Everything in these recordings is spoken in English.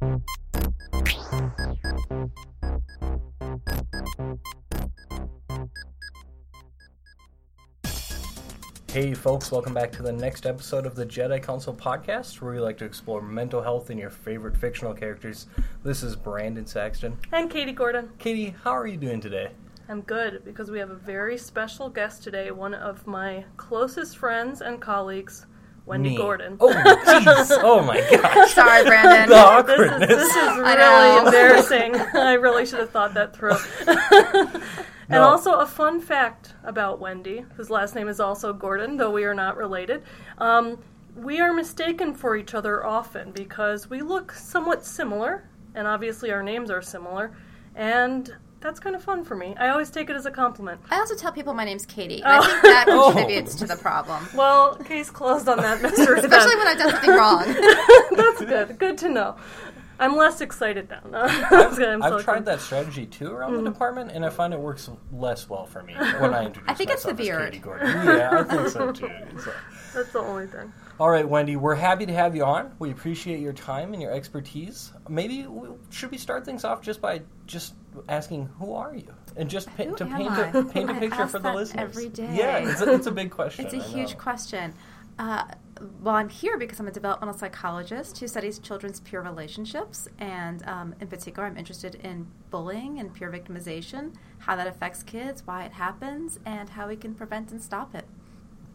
Hey, folks, welcome back to the next episode of the Jedi Counsel podcast, where we like to explore mental health in your favorite fictional characters. This is Brandon Saxton. And Katie Gordon. Katie, how are you doing today? I'm good because we have a very special guest today, one of my closest friends and colleagues, Wendy Me. Gordon. Oh, jeez. oh, my gosh. Sorry, The Brandon. this is, awkwardness. this is really know. embarrassing. I really should have thought that through. And also a fun fact about Wendy, whose last name is also Gordon, though we are not related. Um, we are mistaken for each other often because we look somewhat similar, and obviously our names are similar, and that's kind of fun for me. I always take it as a compliment. I also tell people my name's Katie. And Oh. I think that Oh. contributes to the problem. Well, case closed on that mystery. then. Especially when I've done something wrong. That's good. Good to know. I'm less excited now. No, that's good. I'm I've tried that strategy too around Mm. the department, and I find it works less well for me when I introduce I think it's the myself as beard. Katie Gordon. Yeah, I think so too. So- That's the only thing. All right, Wendy, we're happy to have you on. We appreciate your time and your expertise. Maybe we, should we start things off just by just asking who are you, and just pa- to paint I? a paint a picture for the listeners every day. Yeah, it's a, it's a big question. It's a I huge know. question. Uh, well, I'm here because I'm a developmental psychologist who studies children's peer relationships, and um, in particular, I'm interested in bullying and peer victimization, how that affects kids, why it happens, and how we can prevent and stop it.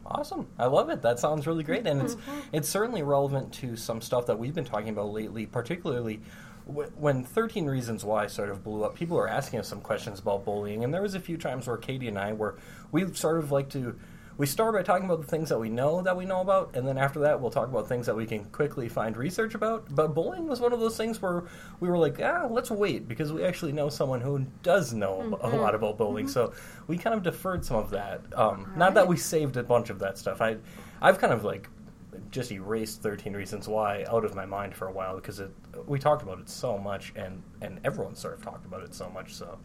Awesome. I love it. That sounds really great. And it's Mm-hmm. it's certainly relevant to some stuff that we've been talking about lately, particularly when 13 Reasons Why sort of blew up. People were asking us some questions about bullying, and there was a few times where Katie and I were we sort of like to we start by talking about the things that we know that we know about, and then after that we'll talk about things that we can quickly find research about. But bullying was one of those things where we were like, ah, let's wait because we actually know someone who does know a lot about bullying. So we kind of deferred some of that. Um, Not that we saved a bunch of that stuff. I, I've kind of like just erased 13 Reasons Why out of my mind for a while because it, we talked about it so much, and and everyone sort of talked about it so much. So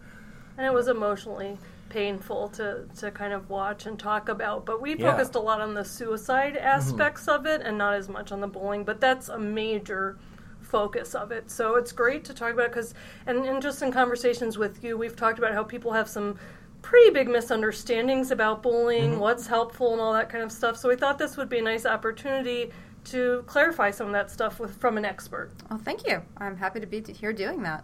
And it was emotionally painful to, to kind of watch and talk about. But we Yeah. Mm-hmm. focused a lot on the suicide aspects of it and not as much on the bullying. But that's a major focus of it. So it's great to talk about it because, and, and just in conversations with you, we've talked about how people have some pretty big misunderstandings about bullying, Mm-hmm. what's helpful, and all that kind of stuff. So we thought this would be a nice opportunity to clarify some of that stuff with from an expert. Well, thank you. I'm happy to be here doing that.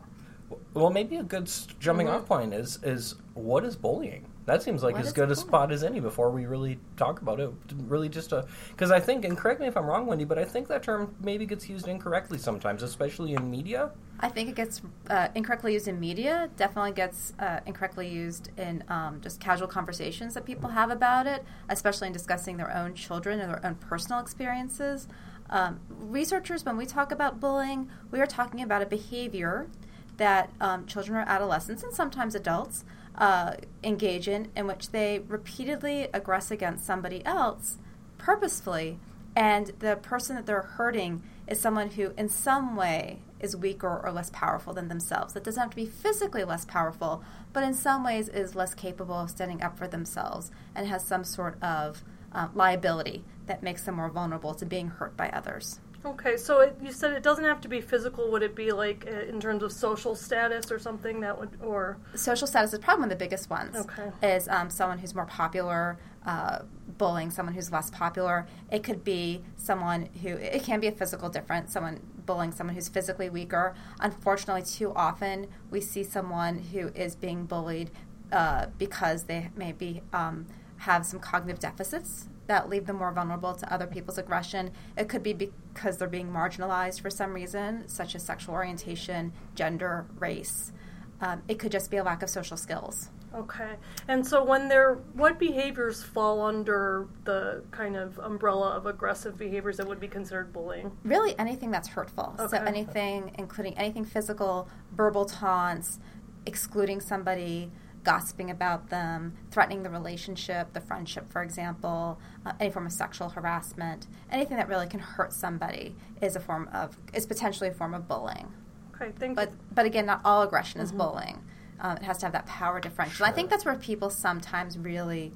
Well, maybe a good jumping Mm-hmm. off point is is what is bullying? That seems like What as good a spot as any before we really talk about it. Really, just a because I think, and correct me if I'm wrong, Wendy, but I think that term maybe gets used incorrectly sometimes, especially in media. I think it gets uh, incorrectly used in media. Definitely gets uh, incorrectly used in um, just casual conversations that people have about it, especially in discussing their own children and their own personal experiences. Um, researchers, when we talk about bullying, we are talking about a behavior that um, children or adolescents and sometimes adults uh, engage in, in which they repeatedly aggress against somebody else purposefully, and the person that they're hurting is someone who, in some way, is weaker or less powerful than themselves. That doesn't have to be physically less powerful, but in some ways is less capable of standing up for themselves and has some sort of uh, liability that makes them more vulnerable to being hurt by others. Okay, so it, you said it doesn't have to be physical. Would it be like uh, in terms of social status or something that would, or social status is probably one of the biggest ones. Okay. Is um, someone who's more popular uh, bullying someone who's less popular. It could be someone who it can be a physical difference. Someone bullying someone who's physically weaker. Unfortunately, too often we see someone who is being bullied uh, because they maybe um, have some cognitive deficits that leave them more vulnerable to other people's aggression. It could be because they're being marginalized for some reason, such as sexual orientation, gender, race. Um, it could just be a lack of social skills. okay? And so when they're, what behaviors fall under the kind of umbrella of aggressive behaviors that would be considered bullying? Really, anything that's hurtful. Okay. So, anything, including anything physical, verbal taunts, excluding somebody, gossiping about them, threatening the relationship, the friendship, for example, uh, any form of sexual harassment, anything that really can hurt somebody is a form of is potentially a form of bullying. Okay, thank But you. but again, not all aggression is bullying. Um, it has to have that power differential. I think that's where people sometimes really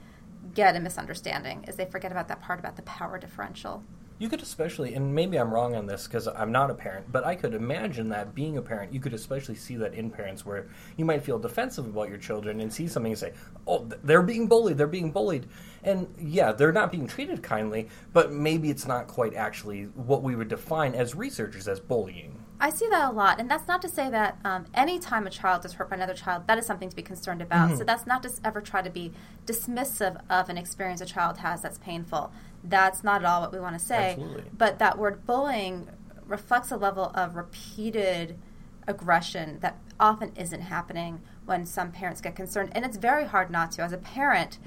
get a misunderstanding is they forget about that part about the power differential. You could especially, and maybe I'm wrong on this because I'm not a parent, but I could imagine that being a parent, you could especially see that in parents where you might feel defensive about your children and see something and say, oh, they're being bullied, they're being bullied. And yeah, they're not being treated kindly, but maybe it's not quite actually what we would define as researchers as bullying. I see that a lot, and that's not to say that um, anytime a child is hurt by another child, that is something to be concerned about. Mm-hmm. So that's not to ever try to be dismissive of an experience a child has that's painful. That's not at all what we want to say. Absolutely. But that word bullying reflects a level of repeated aggression that often isn't happening when some parents get concerned, and it's very hard not to. As a parent,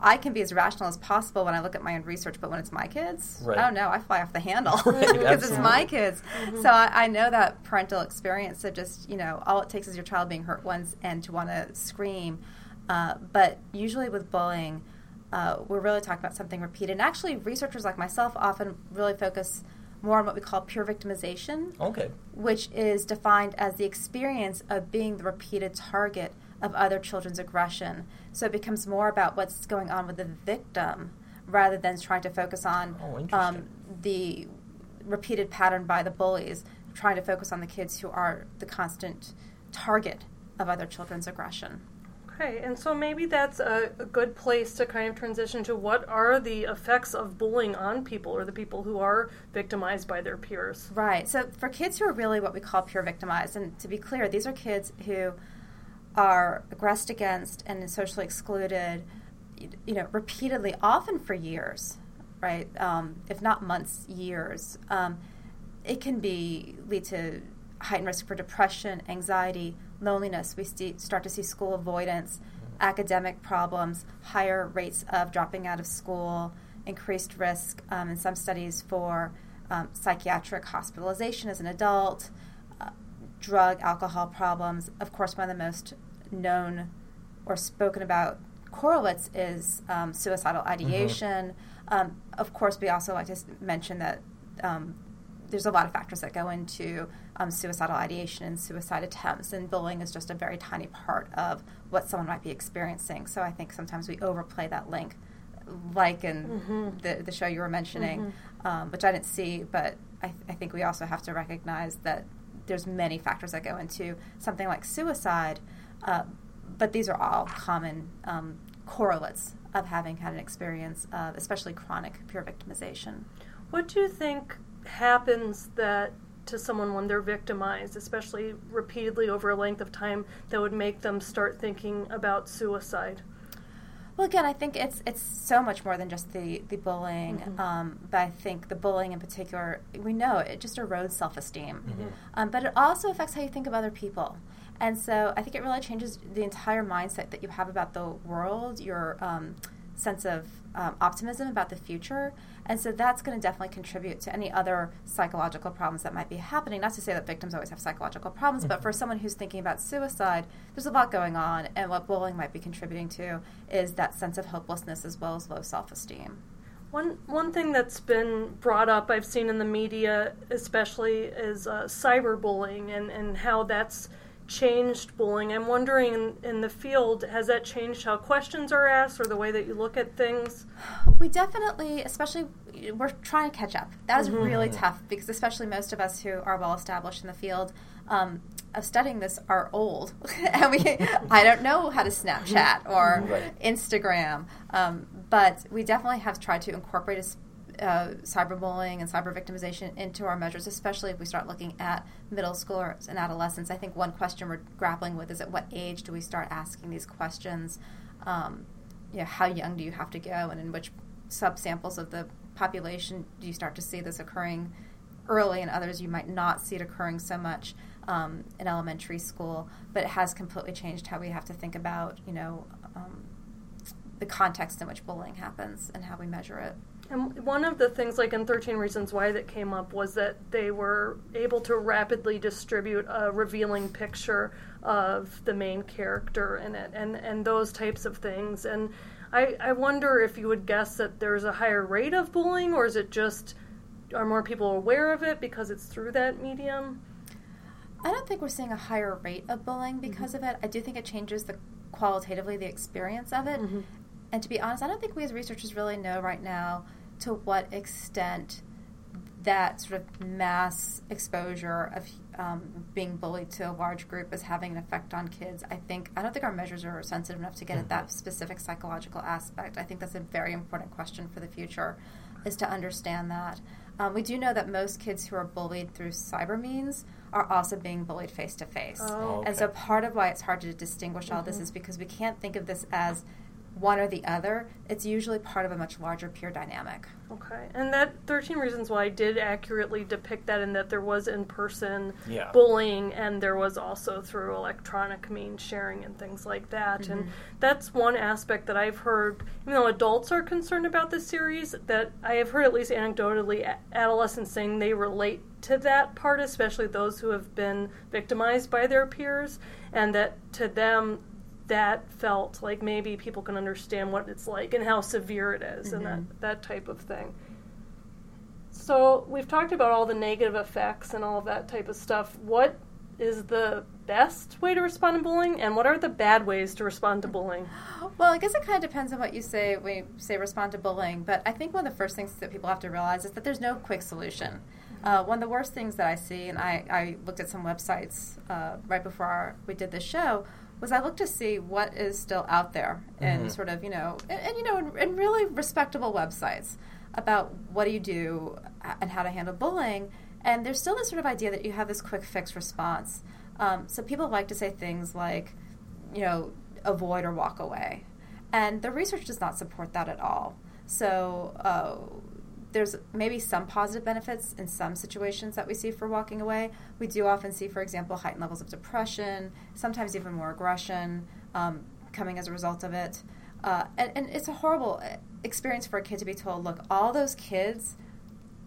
I can be as rational as possible when I look at my own research, but when it's my kids, right. I don't know. I fly off the handle right, because it's my kids. Mm-hmm. So I, I, know that parental experience of just, you know, all it takes is your child being hurt once and to want to scream. Uh, but usually with bullying, uh, we're really talking about something repeated. And actually, researchers like myself often really focus more on what we call peer victimization. Okay. Which is defined as the experience of being the repeated target of other children's aggression. So it becomes more about what's going on with the victim rather than trying to focus on oh, um, the repeated pattern by the bullies, trying to focus on the kids who are the constant target of other children's aggression. Okay, and so maybe that's a, a, good place to kind of transition to what are the effects of bullying on people or the people who are victimized by their peers. Right. So for kids who are really what we call peer victimized, and to be clear, these are kids who are aggressed against and socially excluded, you know, repeatedly, often for years, right? Um, if not months, years. Um, it can be lead to heightened risk for depression, anxiety, loneliness. We st- start to see school avoidance, academic problems, higher rates of dropping out of school, increased risk um, in some studies for um, psychiatric hospitalization as an adult drug, alcohol problems. Of course, one of the most known or spoken about correlates is um, suicidal ideation. Mm-hmm. Um, of course, we also like to mention that um, there's a lot of factors that go into um, suicidal ideation and suicide attempts, and bullying is just a very tiny part of what someone might be experiencing. So I think sometimes we overplay that link, like in mm-hmm. the, the show you were mentioning, mm-hmm. Um, which I didn't see, but I, th- I think we also have to recognize that there's many factors that go into something like suicide, uh, but these are all common um, correlates of having had an experience of especially chronic peer victimization. What do you think happens that to someone when they're victimized, especially repeatedly over a length of time, that would make them start thinking about suicide? Well, again, I think it's it's so much more than just the the bullying, mm-hmm. um, but I think the bullying in particular, we know it just erodes self esteem, mm-hmm. um, but it also affects how you think of other people. And so I think it really changes the entire mindset that you have about the world, your um, sense of um, optimism about the future. And so that's going to definitely contribute to any other psychological problems that might be happening. Not to say that victims always have psychological problems, but for someone who's thinking about suicide, there's a lot going on. And what bullying might be contributing to is that sense of hopelessness as well as low self esteem. One one thing that's been brought up, I've seen in the media, especially, is uh, cyberbullying and and how that's changed bullying. I'm wondering in, in, the field, has that changed how questions are asked or the way that you look at things? We definitely, especially, we're trying to catch up. That is mm-hmm. really tough because, especially most of us who are well established in the field um, of studying this are old. and we, I don't know how to Snapchat or right. Instagram, um, but we definitely have tried to incorporate a uh, cyberbullying and cyber victimization into our measures, especially if we start looking at middle schoolers and adolescents. I think one question we're grappling with is at what age do we start asking these questions? Um, you know, how young do you have to go, and in which subsamples of the population do you start to see this occurring early, and others you might not see it occurring so much um, in elementary school. But it has completely changed how we have to think about, you know, um, the context in which bullying happens and how we measure it. And one of the things, like in 13 Reasons Why, that came up was that they were able to rapidly distribute a revealing picture of the main character in it and, and those types of things. And I, I wonder if you would guess that there's a higher rate of bullying, or is it just are more people aware of it because it's through that medium? I don't think we're seeing a higher rate of bullying because mm-hmm. of it. I do think it changes the qualitatively the experience of it. Mm-hmm. And to be honest, I don't think we as researchers really know right now to what extent that sort of mass exposure of um, being bullied to a large group is having an effect on kids. I think I don't think our measures are sensitive enough to get mm-hmm. at that specific psychological aspect. I think that's a very important question for the future, is to understand that. Um, we do know that most kids who are bullied through cyber means are also being bullied face to face. And so part of why it's hard to distinguish all mm-hmm. this is because we can't think of this as one or the other, it's usually part of a much larger peer dynamic. Okay. And that 13 Reasons Why did accurately depict that in that there was in person yeah. bullying and there was also through electronic means sharing and things like that. Mm-hmm. And that's one aspect that I've heard, even though adults are concerned about this series, that I have heard at least anecdotally adolescents saying they relate to that part, especially those who have been victimized by their peers, and that to them that felt like maybe people can understand what it's like and how severe it is mm-hmm. and that, mm-hmm. that type of thing. So we've talked about all the negative effects and all of that type of stuff. What is the best way to respond to bullying and what are the bad ways to respond to bullying? Well, I guess it kind of depends on what you say when you say respond to bullying, but I think one of the first things that people have to realize is that there's no quick solution. Mm-hmm. Uh, one of the worst things that I see, and I, I looked at some websites uh, right before our, we did this show, was I looked to see what is still out there and mm-hmm. sort of you know and, and you know in, in, really respectable websites about what do you do and how to handle bullying. And there's still this sort of idea that you have this quick fix response. Um, so people like to say things like you know avoid or walk away. And the research does not support that at all. So uh, there's maybe some positive benefits in some situations that we see for walking away. We do often see, for example, heightened levels of depression, sometimes even more aggression um, coming as a result of it. Uh, and, and, it's a horrible uh, experience for a kid to be told, look, all those kids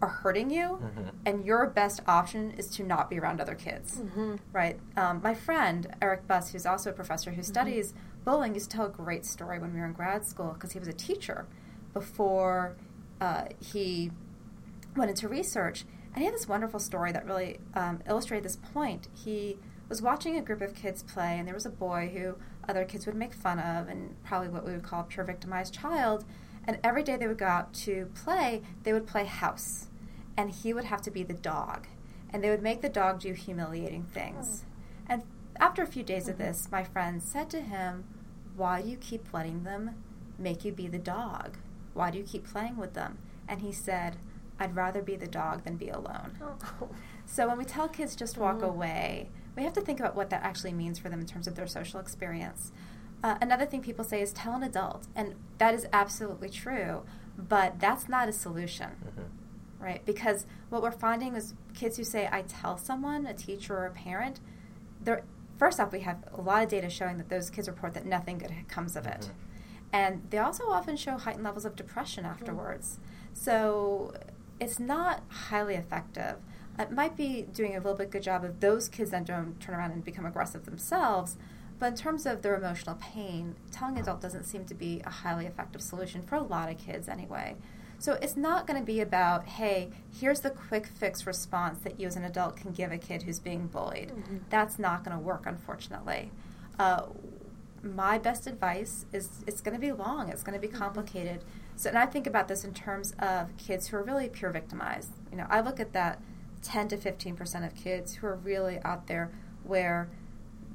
are hurting you, mm-hmm. and your best option is to not be around other kids, mm-hmm. right? Um, my friend, Eric Buhs, who's also a professor who mm-hmm. studies bullying, used to tell a great story when we were in grad school because he was a teacher before uh, he went into research, and he had this wonderful story that really um, illustrated this point. He was watching a group of kids play, and there was a boy who other kids would make fun of, and probably what we would call a peer victimized child. And every day they would go out to play, they would play house, and he would have to be the dog, and they would make the dog do humiliating things. Oh. And after a few days mm-hmm. of this, my friend said to him, "Why do you keep letting them make you be the dog?" Why do you keep playing with them? And he said, I'd rather be the dog than be alone. Oh. So when we tell kids just walk mm. away, we have to think about what that actually means for them in terms of their social experience. Uh, another thing people say is tell an adult, and that is absolutely true, but that's not a solution, mm-hmm. right? Because what we're finding is kids who say, I tell someone, a teacher or a parent, they're, first off, we have a lot of data showing that those kids report that nothing good comes of it. Mm-hmm. And they also often show heightened levels of depression afterwards. Mm. So it's not highly effective. It might be doing a little bit good job of those kids then don't turn around and become aggressive themselves. But in terms of their emotional pain, telling adult doesn't seem to be a highly effective solution for a lot of kids anyway. So it's not going to be about, hey, here's the quick fix response that you as an adult can give a kid who's being bullied. Mm-hmm. That's not going to work, unfortunately. Uh, my best advice is it's going to be long, it's going to be mm-hmm. complicated. So, and I think about this in terms of kids who are really peer victimized. You know, I look at that 10 to 15 percent of kids who are really out there where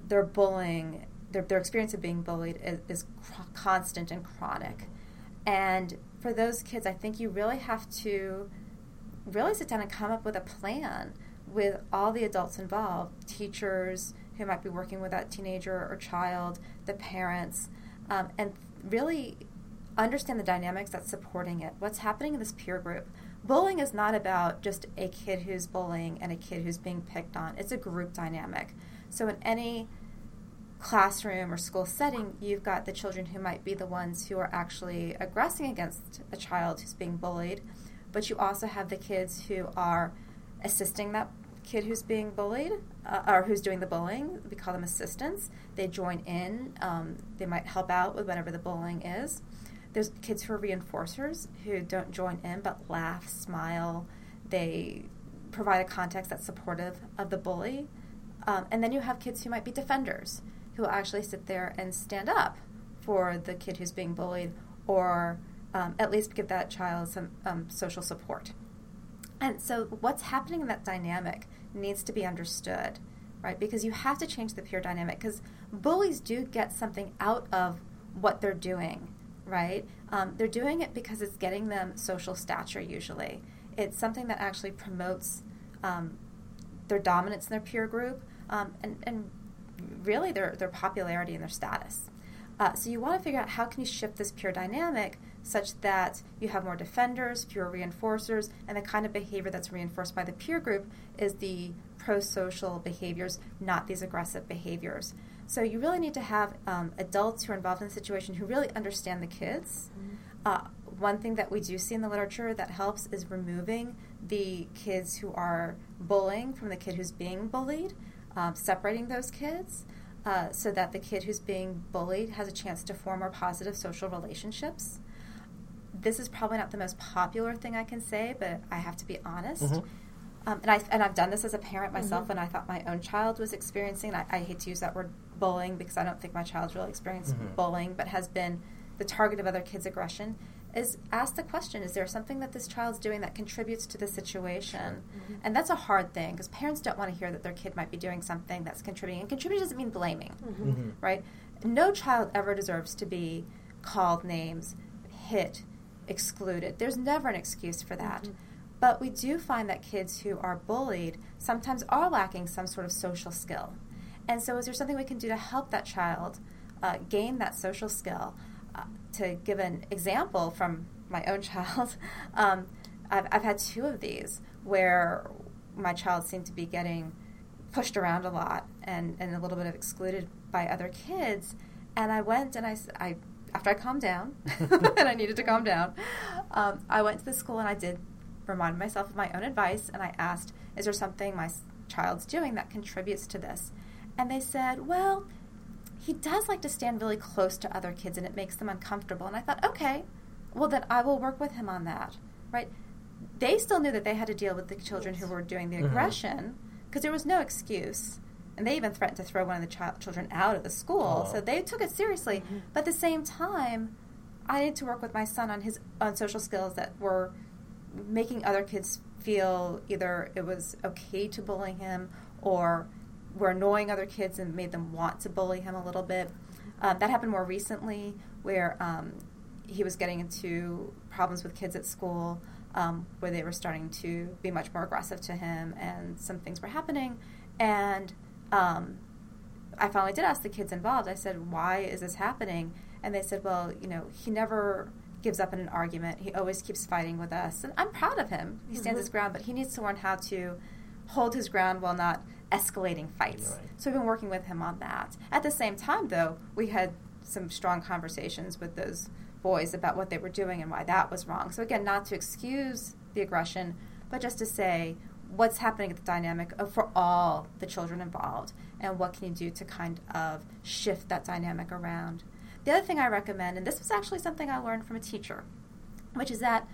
their bullying, their, their experience of being bullied is, is constant and chronic. And for those kids, I think you really have to really sit down and come up with a plan with all the adults involved teachers, who might be working with that teenager or child, the parents, um, and really understand the dynamics that's supporting it. What's happening in this peer group? Bullying is not about just a kid who's bullying and a kid who's being picked on. It's a group dynamic. So in any classroom or school setting, you've got the children who might be the ones who are actually aggressing against a child who's being bullied, but you also have the kids who are assisting that kid who's being bullied uh, or who's doing the bullying. We call them assistants. They join in. Um, they might help out with whatever the bullying is. There's kids who are reinforcers who don't join in but laugh, smile. They provide a context that's supportive of the bully. Um, and then you have kids who might be defenders who will actually sit there and stand up for the kid who's being bullied or um, at least give that child some um, social support. And so, what's happening in that dynamic needs to be understood, right? Because you have to change the peer dynamic because bullies do get something out of what they're doing, right? Um, they're doing it because it's getting them social stature, usually. It's something that actually promotes um, their dominance in their peer group um, and, and really their, their popularity and their status. Uh, so you want to figure out how can you shift this peer dynamic such that you have more defenders, fewer reinforcers, and the kind of behavior that's reinforced by the peer group is the pro-social behaviors, not these aggressive behaviors. So you really need to have um, adults who are involved in the situation who really understand the kids. Mm-hmm. Uh, one thing that we do see in the literature that helps is removing the kids who are bullying from the kid who's being bullied, um, separating those kids. Uh, so that the kid who's being bullied has a chance to form more positive social relationships. This is probably not the most popular thing I can say, but I have to be honest. Mm-hmm. Um, and I and I've done this as a parent myself mm-hmm. when I thought my own child was experiencing. I, I, hate to use that word bullying because I don't think my child's really experienced mm-hmm. bullying, but has been the target of other kids' aggression is ask the question is there something that this child's doing that contributes to the situation mm-hmm. and that's a hard thing because parents don't want to hear that their kid might be doing something that's contributing and contributing doesn't mean blaming mm-hmm. Mm-hmm. right no child ever deserves to be called names hit excluded there's never an excuse for that mm-hmm. but we do find that kids who are bullied sometimes are lacking some sort of social skill and so is there something we can do to help that child uh, gain that social skill to give an example from my own child, um, I've, I've had two of these where my child seemed to be getting pushed around a lot and, and a little bit of excluded by other kids. And I went and I, I after I calmed down, and I needed to calm down, um, I went to the school and I did remind myself of my own advice and I asked, is there something my child's doing that contributes to this? And they said, well, he does like to stand really close to other kids and it makes them uncomfortable. And I thought, okay, well, then I will work with him on that, right? They still knew that they had to deal with the children who were doing the mm-hmm. aggression because there was no excuse. And they even threatened to throw one of the ch- children out of the school. Oh. So they took it seriously. Mm-hmm. But at the same time, I needed to work with my son on his on social skills that were making other kids feel either it was okay to bully him or were annoying other kids and made them want to bully him a little bit. Um, that happened more recently, where um, he was getting into problems with kids at school, um, where they were starting to be much more aggressive to him, and some things were happening. And um, I finally did ask the kids involved. I said, "Why is this happening?" And they said, "Well, you know, he never." gives up in an argument. He always keeps fighting with us. And I'm proud of him. He stands mm-hmm. his ground, but he needs to learn how to hold his ground while not escalating fights. Right. So we've been working with him on that. At the same time, though, we had some strong conversations with those boys about what they were doing and why that was wrong. So again, not to excuse the aggression, but just to say what's happening at the dynamic of, for all the children involved and what can you do to kind of shift that dynamic around. The other thing I recommend, and this was actually something I learned from a teacher, which is that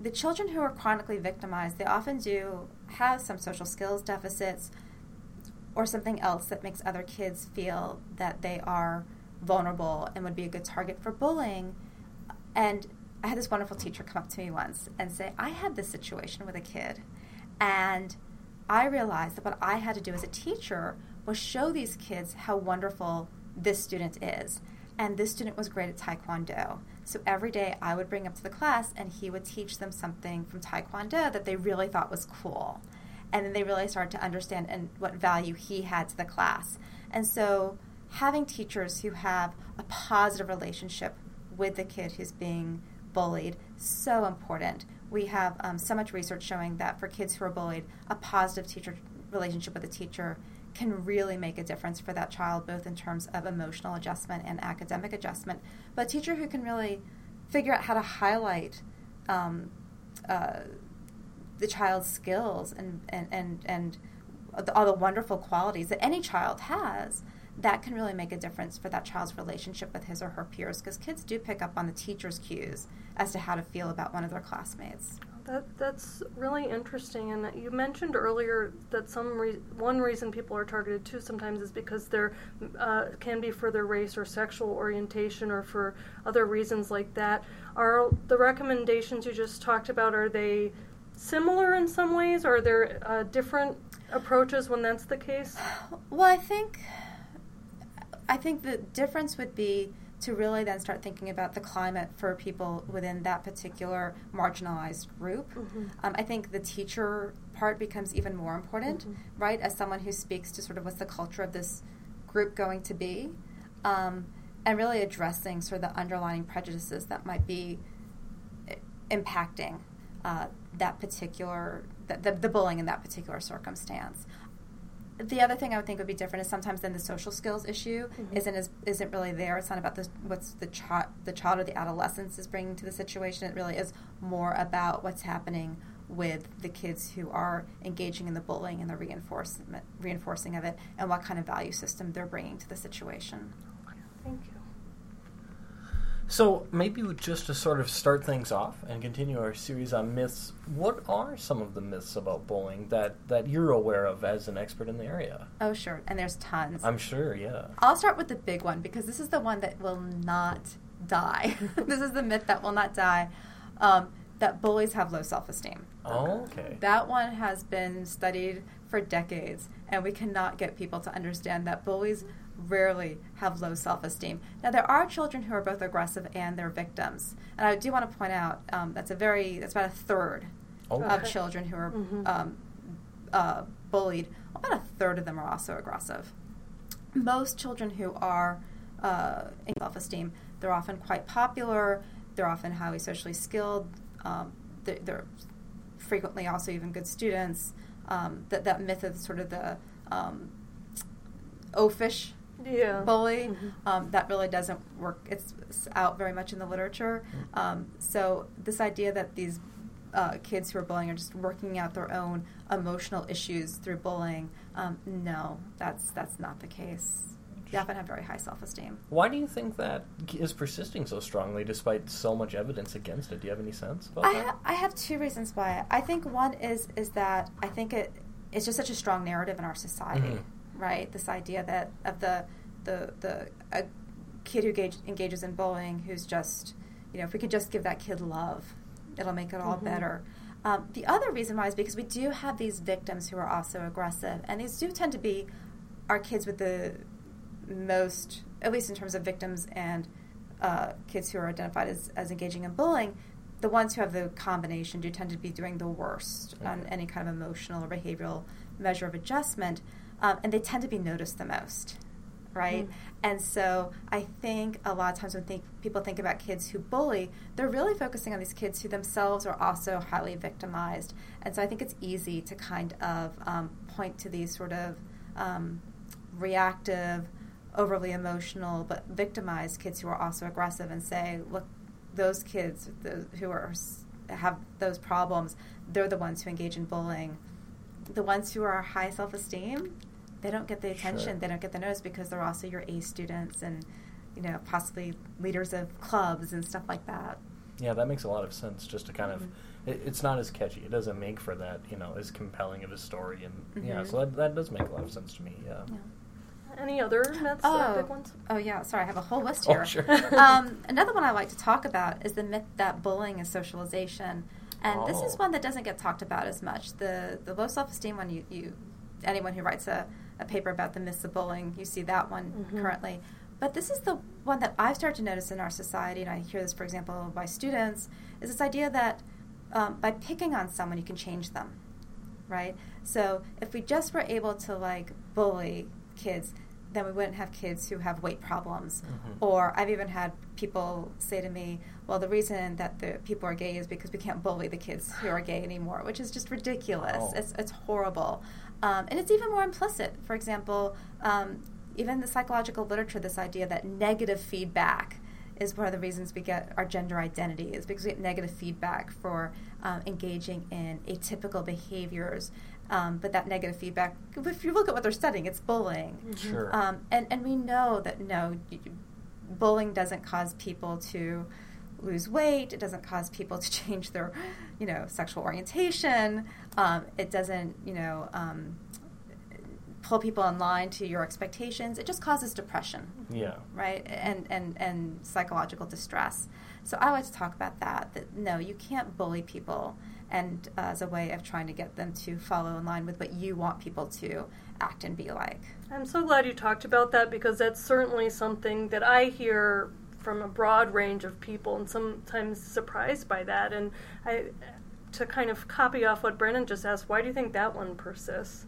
the children who are chronically victimized, they often do have some social skills deficits, or something else that makes other kids feel that they are vulnerable and would be a good target for bullying. And I had this wonderful teacher come up to me once and say, I had this situation with a kid, and I realized that what I had to do as a teacher was show these kids how wonderful this student is. And this student was great at Taekwondo. So every day I would bring up to the class and he would teach them something from Taekwondo that they really thought was cool and then they really started to understand and what value he had to the class. And so having teachers who have a positive relationship with the kid who's being bullied so important. We have um, so much research showing that for kids who are bullied, a positive teacher relationship with a teacher can really make a difference for that child, both in terms of emotional adjustment and academic adjustment. But a teacher who can really figure out how to highlight um, uh, the child's skills and and and, and all the wonderful qualities that any child has that can really make a difference for that child's relationship with his or her peers because kids do pick up on the teacher's cues as to how to feel about one of their classmates. That that's really interesting, and you mentioned earlier that some re- one reason people are targeted too sometimes is because there uh, can be for their race or sexual orientation or for other reasons like that. Are the recommendations you just talked about are they similar in some ways? Or are there uh, different approaches when that's the case? Well, I think I think the difference would be to really then start thinking about the climate for people within that particular marginalized group. Mm-hmm. Um, I think the teacher part becomes even more important, Mhm. right? As someone who speaks to sort of what's the culture of this group going to be, um, and really addressing sort of the underlying prejudices that might be i- impacting uh, that particular the, the, the bullying in that particular circumstance. The other thing I would think would be different is sometimes then the social skills issue Mhm. isn't as, isn't really there. It's not about the, what's the child the child or the adolescence is bringing to the situation. It really is more about what's happening with the kids who are engaging in the bullying and the reinforcement reinforcing of it, and what kind of value system they're bringing to the situation. Thank you. So maybe just to sort of start things off and continue our series on myths, what are some of the myths about bullying that, that you're aware of as an expert in the area? Oh, sure, and there's tons. I'm sure, yeah. I'll start with the big one because this is the one that will not die. this is the myth that will not die. Um, that bullies have low self-esteem. Oh, okay. That one has been studied for decades, and we cannot get people to understand that bullies rarely have low self esteem. Now, there are children who are both aggressive and they're victims. And I do want to point out um, that's a very, that's about a third Oh. of children who are Mhm. um, uh, bullied. About a third of them are also aggressive. Most children who are uh, in self esteem, they're often quite popular, they're often highly socially skilled, um, they're, they're frequently also even good students. Um, that, that myth of sort of the um, oafish Yeah. bully. Mhm. Um, that really doesn't work. It's, out very much in the literature. Um, so this idea that these uh, kids who are bullying are just working out their own emotional issues through bullying, um, no, that's that's not the case. They often have very high self-esteem. Why do you think that is persisting so strongly despite so much evidence against it? Do you have any sense about I, that? ha- I have two reasons why. I think one is is that I think it it's just such a strong narrative in our society, Mhm. Right? This idea that of the the the a kid who gauge, engages in bullying who's just you know if we could just give that kid love, it'll make it all Mhm. better. Um, the other reason why is because we do have these victims who are also aggressive, and these do tend to be our kids with the most, at least in terms of victims and uh, kids who are identified as, as engaging in bullying, the ones who have the combination do tend to be doing the worst on any kind of emotional or behavioral measure of adjustment, um, and they tend to be noticed the most, right? Mm. And so I think a lot of times when think, people think about kids who bully, they're really focusing on these kids who themselves are also highly victimized. And so I think it's easy to kind of um, point to these sort of um, reactive, overly emotional, but victimized kids who are also aggressive and say, look, those kids those who are have those problems, they're the ones who engage in bullying. The ones who are high self-esteem, they don't get the attention, Sure. they don't get the notice because they're also your A students and you know possibly leaders of clubs and stuff like that. Yeah, that makes a lot of sense. Just to kind of, Mhm. it, it's not as catchy. It doesn't make for that, you know, as compelling of a story, and yeah, Mhm. so that, that does make a lot of sense to me. Yeah. Yeah. Any other myths or big ones? Oh yeah, sorry, I have a whole list Oh, here. sure. um, another one I like to talk about is the myth that bullying is socialization, and this is Oh. one that doesn't get talked about as much. The the low self esteem one, you, you anyone who writes a, a paper about the myths of bullying, you see that one Mhm. currently. But this is the one that I've started to notice in our society, and I hear this, for example, by students, is this idea that um, by picking on someone, you can change them right? So if we just were able to like bully kids, then we wouldn't have kids who have weight problems. Mhm. Or I've even had people say to me, "Well, the reason that the people are gay is because we can't bully the kids who are gay anymore," which is just ridiculous. Oh. It's it's horrible, um, and it's even more implicit. For example, um, even the psychological literature, this idea that negative feedback is one of the reasons we get our gender identity is because we get negative feedback for um, engaging in atypical behaviors. Um, but that negative feedback, if you look at what they're studying, it's bullying. Sure. Um, and, and we know that no, y- y- bullying doesn't cause people to lose weight. It doesn't cause people to change their, you know, sexual orientation. Um, it doesn't, you know, um, hold people in line to your expectations, it just causes depression, Yeah. right? And and and psychological distress. So I like to talk about that. That no, you can't bully people, and uh, as a way of trying to get them to follow in line with what you want people to act and be like. I'm so glad you talked about that because that's certainly something that I hear from a broad range of people and sometimes surprised by that. And I, to kind of copy off what Brandon just asked, why do you think that one persists?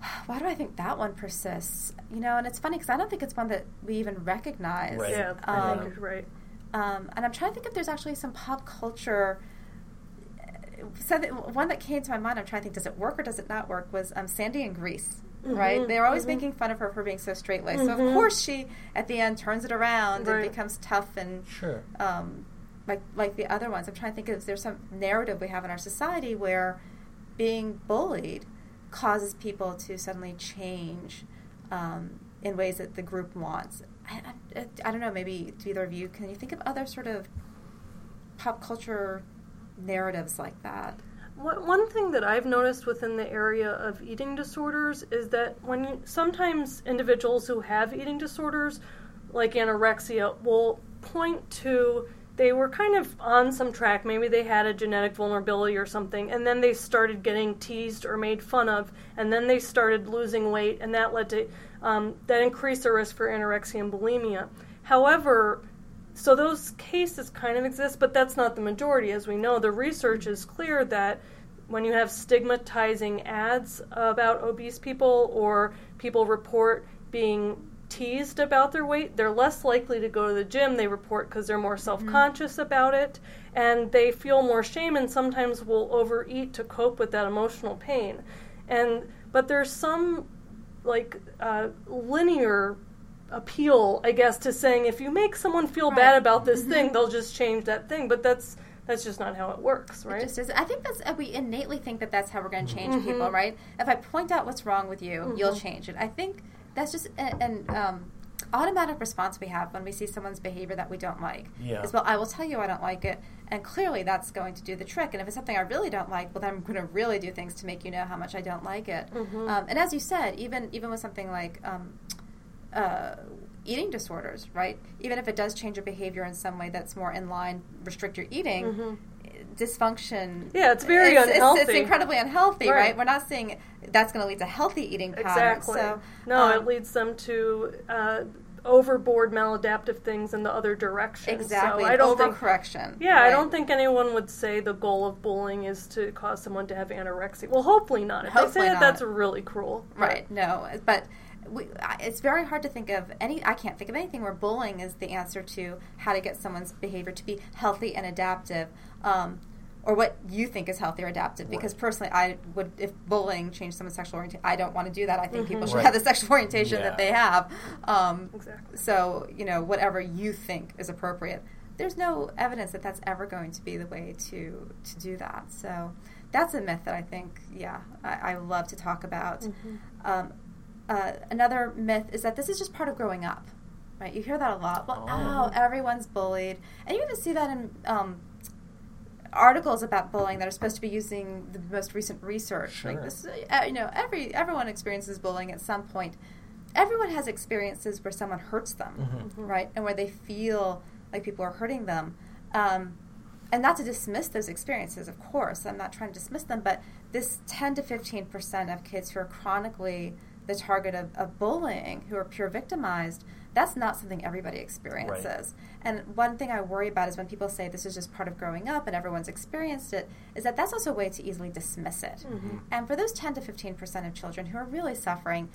Why do I think that one persists? You know, and it's funny because I don't think it's one that we even recognize. Right. Yeah, I Um, think you're right. Um, and I'm trying to think if there's actually some pop culture. So that, one that came to my mind, I'm trying to think, does it work or does it not work? Was um, Sandy in Grease, right? Mhm, They were always mhm. making fun of her for being so straight laced. So of Mhm. course she, at the end, turns it around Right. and becomes tough and Sure. um, like like the other ones. I'm trying to think if there's some narrative we have in our society where being bullied causes people to suddenly change um, in ways that the group wants. I, I, I don't know. Maybe to either of you, can you think of other sort of pop culture narratives like that? One thing that I've noticed within the area of eating disorders is that when you, sometimes individuals who have eating disorders, like anorexia, will point to they were kind of on some track. Maybe they had a genetic vulnerability or something, and then they started getting teased or made fun of, and then they started losing weight, and that led to um, that increased their risk for anorexia and bulimia. However, so those cases kind of exist, but that's not the majority. As we know, the research is clear that when you have stigmatizing ads about obese people or people report being teased about their weight, they're less likely to go to the gym. They report because they're more self conscious about it and they feel more shame and sometimes will overeat to cope with that emotional pain. And but there's some like uh, linear appeal, I guess, to saying if you make someone feel bad about this thing, they'll just change that thing. But that's that's just not how it works, right? It just is. I think that's uh, we innately think that that's how we're going to change Mhm. people, right? If I point out what's wrong with you, you'll Mhm. change it. I think that's just a- an um, automatic response we have when we see someone's behavior that we don't like. Yeah. Is well, I will tell you I don't like it, and clearly that's going to do the trick. And if it's something I really don't like, well, then I'm going to really do things to make you know how much I don't like it. Mhm. Um, and as you said, even even with something like um, uh, eating disorders, right? Even if it does change your behavior in some way that's more in line, restrict your eating, Mhm. dysfunction. Yeah, it's very it's, It's, unhealthy. incredibly unhealthy, right? Right. We're not saying that's going to lead to healthy eating patterns. Exactly. So, no, um, it leads them to uh, overboard maladaptive things in the other direction. exactly So I don't think. overcorrection. Yeah, I don't think anyone would say the goal of bullying is to cause someone to have anorexia. Well, hopefully not. If Hopefully they say not. that, that's really cruel. Right. No, but we, it's very hard to think of any. I can't think of anything where bullying is the answer to how to get someone's behavior to be healthy and adaptive, um, or what you think is healthy or adaptive. Because personally, I would if bullying changed someone's sexual orientation, I don't want to do that. I think people should Right. have the sexual orientation Yeah. that they have. Um, Exactly. So you know, whatever you think is appropriate. There's no evidence that that's ever going to be the way to to do that. So that's a myth that I think, yeah, I, I love to talk about. Mhm. Um, uh, another myth is that this is just part of growing up, right? You hear that a lot. Well, Oh. oh, everyone's bullied, and you even see that in um, articles about bullying that are supposed to be using the most recent research. Like Sure. this, uh, you know, every everyone experiences bullying at some point. Everyone has experiences where someone hurts them, Mhm. Mhm. right, and where they feel like people are hurting them. Um, and not to dismiss those experiences, of course. I'm not trying to dismiss them, but this 10 to 15 percent of kids who are chronically the target of, of bullying, who are peer victimized, that's not something everybody experiences. And one thing I worry about is when people say this is just part of growing up and everyone's experienced it, is that that's also a way to easily dismiss it. Mhm. And for those 10 to 15 percent of children who are really suffering,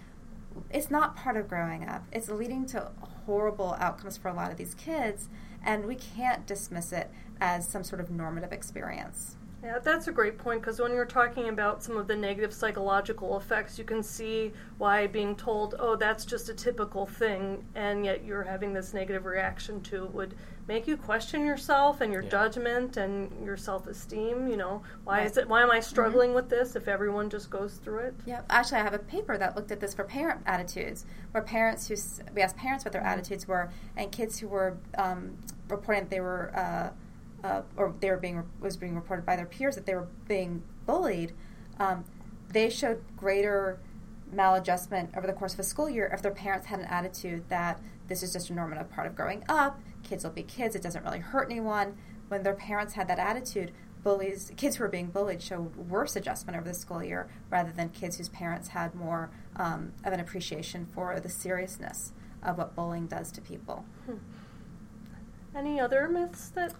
it's not part of growing up. It's leading to horrible outcomes for a lot of these kids, and we can't dismiss it as some sort of normative experience. Yeah, that's a great point because when you're talking about some of the negative psychological effects, you can see why being told, oh, that's just a typical thing, and yet you're having this negative reaction to it would make you question yourself and your Yeah. judgment and your self esteem. You know, why is it, why am I struggling with this if everyone just goes through it? Yeah, actually, I have a paper that looked at this for parent attitudes, where parents who we asked parents what their attitudes were, and kids who were um, reporting that they were uh, uh, or they were being was being reported by their peers that they were being bullied, um, they showed greater maladjustment over the course of a school year if their parents had an attitude that this is just a normative part of growing up, kids will be kids, it doesn't really hurt anyone. When their parents had that attitude, bullies, kids who are being bullied show worse adjustment over the school year rather than kids whose parents had more um, of an appreciation for the seriousness of what bullying does to people. Hmm. Any other myths that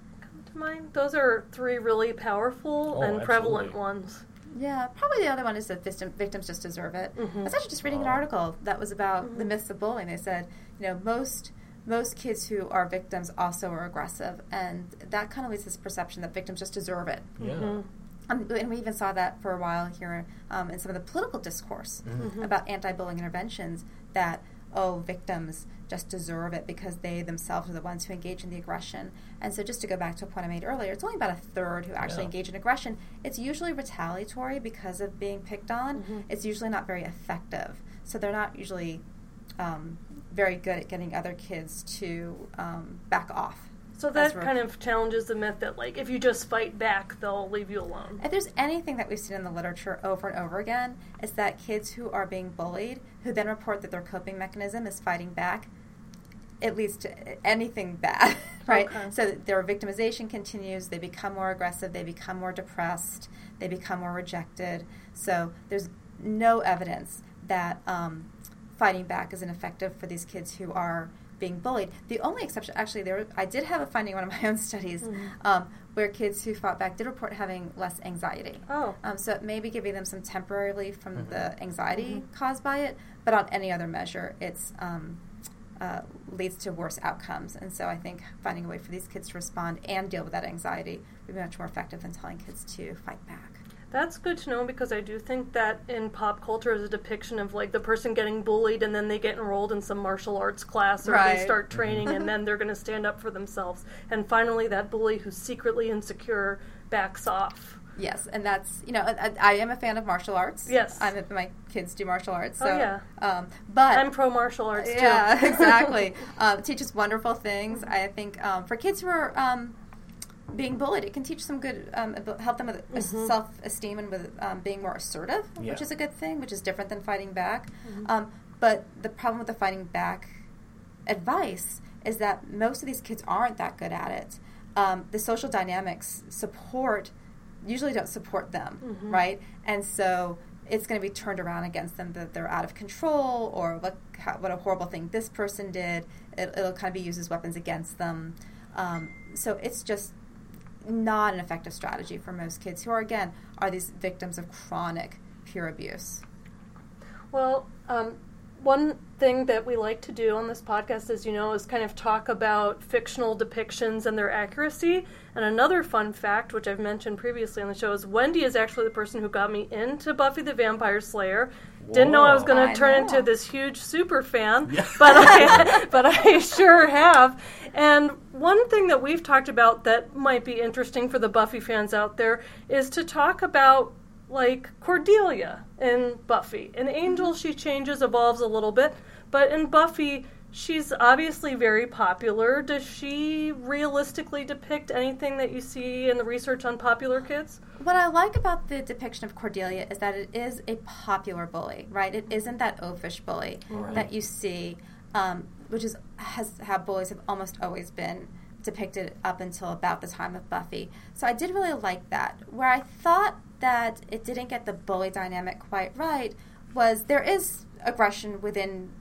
come mind? Those are three really powerful Oh, and prevalent absolutely. ones. Yeah, probably the other one is that victim, victims just deserve it. Mhm. I was actually just reading an Oh. article that was about the Mhm. myths of bullying. They said, you know, most most kids who are victims also are aggressive, and that kind of leads to this perception that victims just deserve it. Yeah. Mhm. Um, and we even saw that for a while here um, in some of the political discourse Mhm. about anti-bullying interventions. That oh, victims just deserve it because they themselves are the ones who engage in the aggression. And so, just to go back to a point I made earlier, it's only about a third who actually Yeah. engage in aggression. It's usually retaliatory because of being picked on. Mhm. It's usually not very effective. So they're not usually um, very good at getting other kids to um, back off. So that we're- kind of challenges the myth that like if you just fight back, they'll leave you alone. If there's anything that we've seen in the literature over and over again, is that kids who are being bullied, who then report that their coping mechanism is fighting back, it leads to anything bad, right? Okay. So their victimization continues, they become more aggressive, they become more depressed, they become more rejected. So there's no evidence that um, fighting back is ineffective for these kids who are being bullied. The only exception, actually, there I did have a finding in one of my own studies Mhm. um, where kids who fought back did report having less anxiety. Oh. Um, so it may be giving them some temporary relief from Mhm. the anxiety Mhm. caused by it, but on any other measure, it's um, uh, leads to worse outcomes. And so I think finding a way for these kids to respond and deal with that anxiety would be much more effective than telling kids to fight back. That's good to know because I do think that in pop culture is a depiction of like the person getting bullied and then they get enrolled in some martial arts class or Right. they start training and then they're going to stand up for themselves. And finally, that bully who's secretly insecure backs off. Yes, and that's you know I, I am a fan of martial arts. Yes. I'm my kids do martial arts. Oh, So, yeah. Um, but I'm pro martial arts too. Yeah, exactly. um, it teaches wonderful things. I think um, for kids who are um, being bullied, it can teach some good, um, help them with Mhm. self esteem and with um, being more assertive, Yeah. which is a good thing, which is different than fighting back. Mhm. Um, but the problem with the fighting back advice is that most of these kids aren't that good at it. Um, the social dynamics support usually don't support them, Mhm. right? And so it's going to be turned around against them that they're out of control or what how, what a horrible thing this person did. It, it'll kind of be used as weapons against them. Um, so it's just not an effective strategy for most kids who are again are these victims of chronic peer abuse. Well, um, one thing that we like to do on this podcast, as you know, is kind of talk about fictional depictions and their accuracy. And another fun fact, which I've mentioned previously on the show, is Wendy is actually the person who got me into Buffy the Vampire Slayer. Didn't know I was going to turn know. into this huge super fan, Yeah. but I, but I sure have. And one thing that we've talked about that might be interesting for the Buffy fans out there is to talk about like Cordelia in Buffy. In Angel, mm-hmm. she changes, evolves a little bit, but in Buffy, she's obviously very popular. Does she realistically depict anything that you see in the research on popular kids? What I like about the depiction of Cordelia is that it is a popular bully, right? It isn't that oafish bully Right. that you see, um, which is has how bullies have almost always been depicted up until about the time of Buffy. So I did really like that. Where I thought that it didn't get the bully dynamic quite right was there is aggression within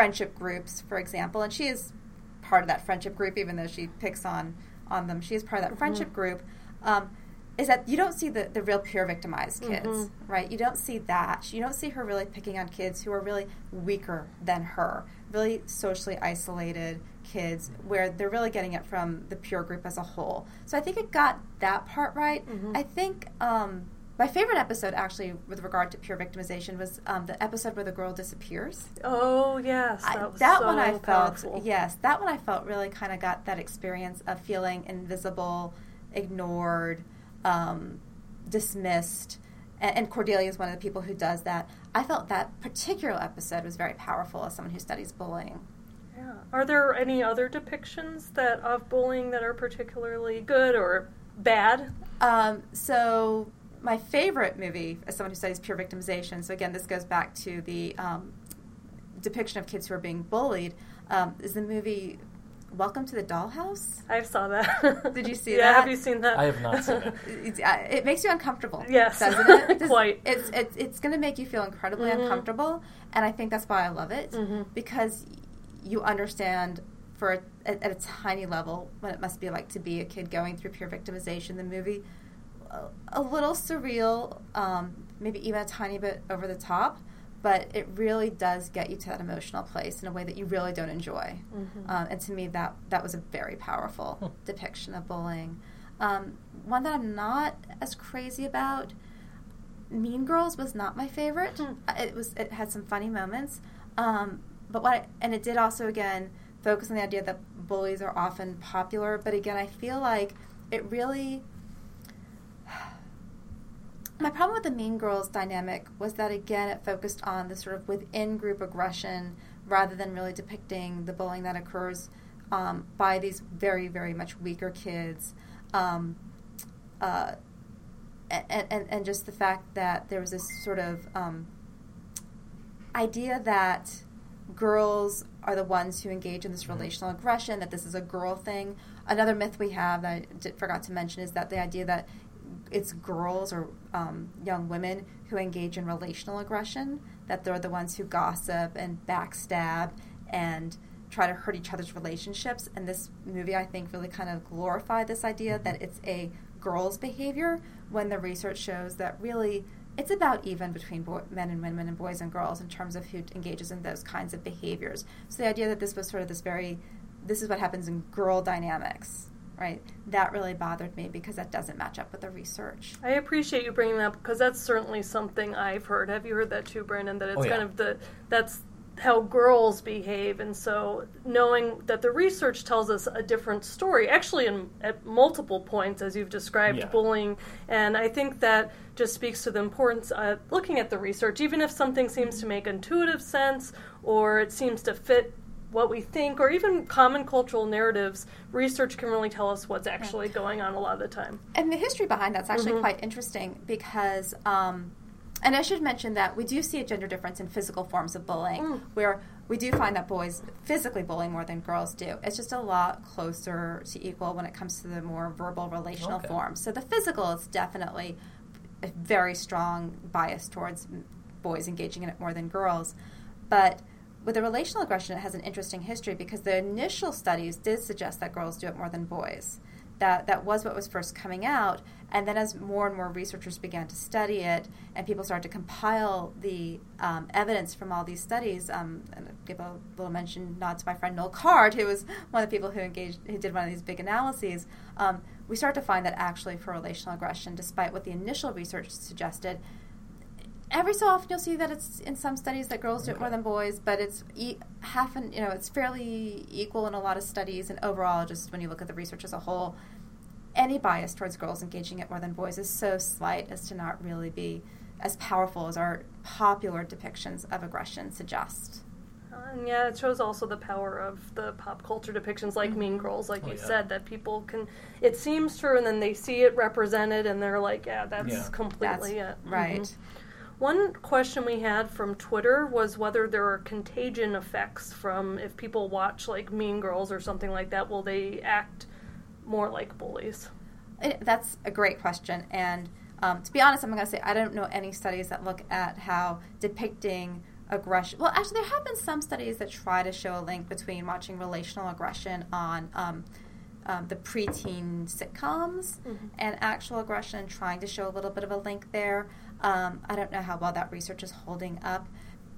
friendship groups, for example, and she is part of that friendship group, even though she picks on on them. She is part of that friendship group. Um, is that you don't see the, the real peer victimized kids, Mhm. right? You don't see that. You don't see her really picking on kids who are really weaker than her, really socially isolated kids, where they're really getting it from the peer group as a whole. So I think it got that part right. Mhm. I think um, my favorite episode, actually, with regard to peer victimization, was um, the episode where the girl disappears. Oh yes, that was that so one I powerful. felt yes, that one I felt really kind of got that experience of feeling invisible, ignored, um, dismissed. And, and Cordelia is one of the people who does that. I felt that particular episode was very powerful as someone who studies bullying. Yeah. Are there any other depictions that of bullying that are particularly good or bad? Um, so my favorite movie, as someone who studies peer victimization, so again, this goes back to the um, depiction of kids who are being bullied, um, is the movie Welcome to the Dollhouse. I saw that. Did you see yeah, that? have you seen that? I have not seen it. It, uh, it makes you uncomfortable. Yes. doesn't it? Does- Quite. It's it's, it's going to make you feel incredibly Mhm. uncomfortable, and I think that's why I love it Mhm. because you understand for a, at, at a tiny level what it must be like to be a kid going through peer victimization. The movie a, a little surreal, um, maybe even a tiny bit over the top, but it really does get you to that emotional place in a way that you really don't enjoy. Mhm. Um, and to me, that that was a very powerful Hmm. depiction of bullying. Um, one that I'm not as crazy about. Mean Girls was not my favorite. Hmm. Uh, It was it had some funny moments, um, but what I, and it did also again focus on the idea that bullies are often popular. But again, I feel like it really. My problem with the Mean Girls dynamic was that again it focused on the sort of within group aggression rather than really depicting the bullying that occurs um, by these very very much weaker kids. Um, uh, and, and, and just the fact that there was this sort of um, idea that girls are the ones who engage in this relational aggression, that this is a girl thing. Another myth we have that I did, forgot to mention is that the idea that it's girls or um, young women who engage in relational aggression, that they're the ones who gossip and backstab and try to hurt each other's relationships. And this movie, I think, really kind of glorified this idea that it's a girl's behavior when the research shows that really it's about even between boy, men and women and boys and girls in terms of who engages in those kinds of behaviors. So the idea that this was sort of this very, this is what happens in girl dynamics, right? That really bothered me because that doesn't match up with the research. I appreciate you bringing that up because that's certainly something I've heard. Have you heard that too, Brandon? That it's Oh, yeah. kind of the that's how girls behave, and so knowing that the research tells us a different story, actually, in at multiple points as you've described Yeah. bullying, and I think that just speaks to the importance of looking at the research, even if something seems to make intuitive sense or it seems to fit what we think, or even common cultural narratives, research can really tell us what's actually going on a lot of the time. And the history behind that's actually Mhm. quite interesting because, um, and I should mention that we do see a gender difference in physical forms of bullying, Mm. where we do find that boys physically bully more than girls do. It's just a lot closer to equal when it comes to the more verbal relational Okay. forms. So the physical is definitely a very strong bias towards boys engaging in it more than girls. But with the relational aggression, it has an interesting history because the initial studies did suggest that girls do it more than boys. That that was what was first coming out, and then as more and more researchers began to study it, and people started to compile the um, evidence from all these studies, um, and I'll give a little mention nod to my friend Noel Card, who was one of the people who engaged, who did one of these big analyses. Um, we start to find that actually for relational aggression, despite what the initial research suggested, every so often you'll see that it's in some studies that girls do it more than boys, but it's e- half and you know it's fairly equal in a lot of studies, and overall, just when you look at the research as a whole, any bias towards girls engaging it more than boys is so slight as to not really be as powerful as our popular depictions of aggression suggest. And yeah, it shows also the power of the pop culture depictions like Mean Girls, like Oh, you yeah. said, that people can, it seems true, and then they see it represented and they're like, yeah, that's Yeah. completely That's it. right. Mhm. One question we had from Twitter was whether there are contagion effects from if people watch like Mean Girls or something like that, will they act more like bullies? It, that's a great question. And um, to be honest, I'm going to say I don't know any studies that look at how depicting aggression. Well, actually, there have been some studies that try to show a link between watching relational aggression on um, um, the preteen sitcoms Mhm. and actual aggression, trying to show a little bit of a link there. Um, I don't know how well that research is holding up.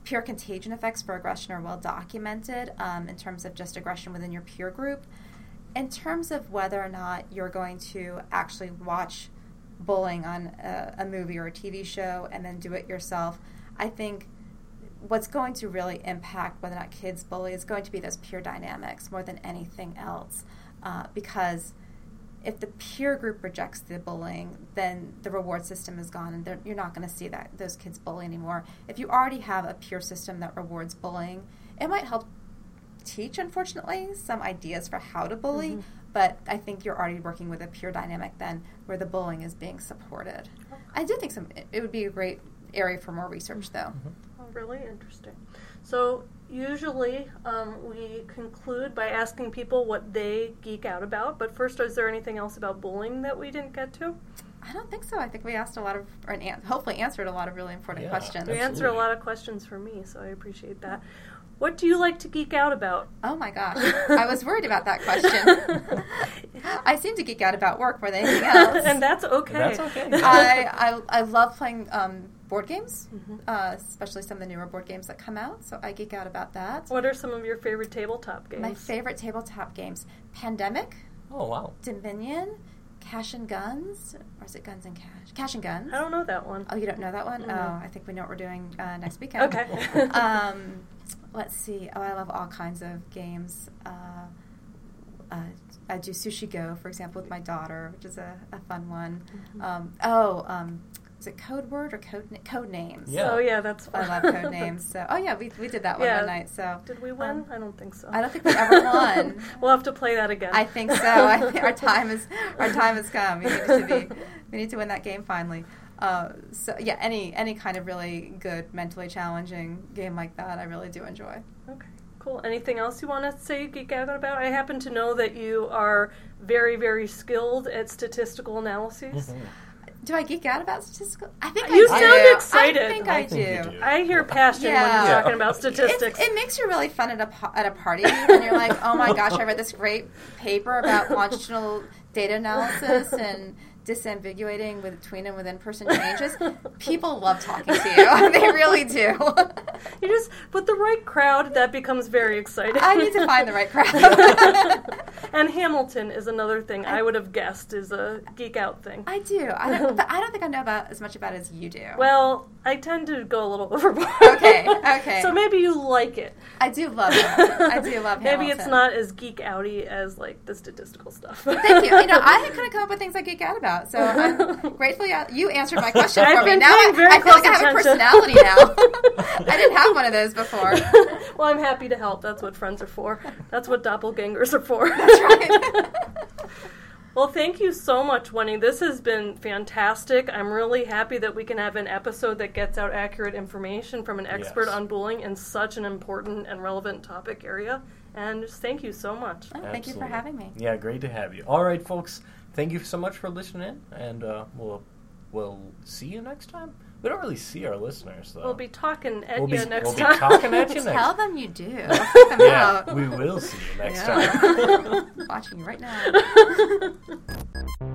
Peer contagion effects for aggression are well documented um, in terms of just aggression within your peer group. In terms of whether or not you're going to actually watch bullying on a, a movie or a TV show and then do it yourself, I think what's going to really impact whether or not kids bully is going to be those peer dynamics more than anything else. Uh, because if the peer group rejects the bullying, then the reward system is gone, and you're not going to see that those kids bully anymore. If you already have a peer system that rewards bullying, it might help teach, unfortunately, some ideas for how to bully. Mhm. but I think you're already working with a peer dynamic then where the bullying is being supported. I do think some it- it would be a great area for more research though. Oh, really interesting. So usually um, we conclude by asking people what they geek out about. But first, is there anything else about bullying that we didn't get to? I don't think so. I think we asked a lot of, or an, an- hopefully answered a lot of really important Yeah. questions. We answered a lot of questions for me, so I appreciate that. What do you like to geek out about? Oh my gosh, I was worried about that question. I seem to geek out about work more than anything else. and that's okay. That's okay. I, I I love playing um, board games, Mhm. uh, especially some of the newer board games that come out. So I geek out about that. What are some of your favorite tabletop games? My favorite tabletop games: Pandemic, Oh wow. Dominion, Cash and Guns, or is it Guns and Cash? Cash and Guns. I don't know that one. Oh, you don't know that one? Mm-mm. Oh, I think we know what we're doing uh, next weekend. Okay. um, let's see. Oh, I love all kinds of games. Uh, uh, I do Sushi Go, for example, with my daughter, which is a, a fun one. Mhm. Um, oh, um, is it Code Word or Code na- Codenames? Yeah. Oh yeah, that's I love Codenames. So, oh yeah, we, we did that one Yeah. one night. So, Did we win? Um, I don't think so. I don't think we ever won. we'll have to play that again. I think so. I think our time is our time has come. We need to be we need to win that game finally. Uh, so yeah, any any kind of really good mentally challenging game like that, I really do enjoy. Okay, cool. Anything else you want to say, geek out about? I happen to know that you are very, very skilled at statistical analyses. Mhm. Do I geek out about statistical? I think You I sound do. excited. I think I I, think do. do. I hear passion when you're talking about statistics. It, it makes you really fun at a at a party when you're like, oh my gosh, I read this great paper about longitudinal data analysis and disambiguating between and within person changes. People love talking to you. they really do. you just with the right crowd, that becomes very exciting. I need to find the right crowd. and Hamilton is another thing I would have guessed is a geek out thing. I do. I don't, but I don't think I know about as much about it as you do. Well, I tend to go a little overboard. Okay, okay. so maybe you like it. I do love it. I do love it. Maybe it's not as geek outy as like the statistical stuff. Thank you. You know, I couldn't come up with things I geek out about, so I'm grateful you, answered my question I've for me. Now I, I feel like I have a personality now. I didn't have one of those before. well, I'm happy to help. That's what friends are for. That's what doppelgangers are for. That's right. Well, thank you so much, Wendy. This has been fantastic. I'm really happy that we can have an episode that gets out accurate information from an expert Yes. on bullying in such an important and relevant topic area. And just thank you so much. Oh, thank you for having me. Yeah, great to have you. All right, folks. Thank you so much for listening, and uh, we'll we'll see you next time. We don't really see our listeners though. We'll be talking at We'll be- you next time. we'll be talking at you next. Tell them you do. Them yeah, out. we will see you next Yeah. time. Watching you right now.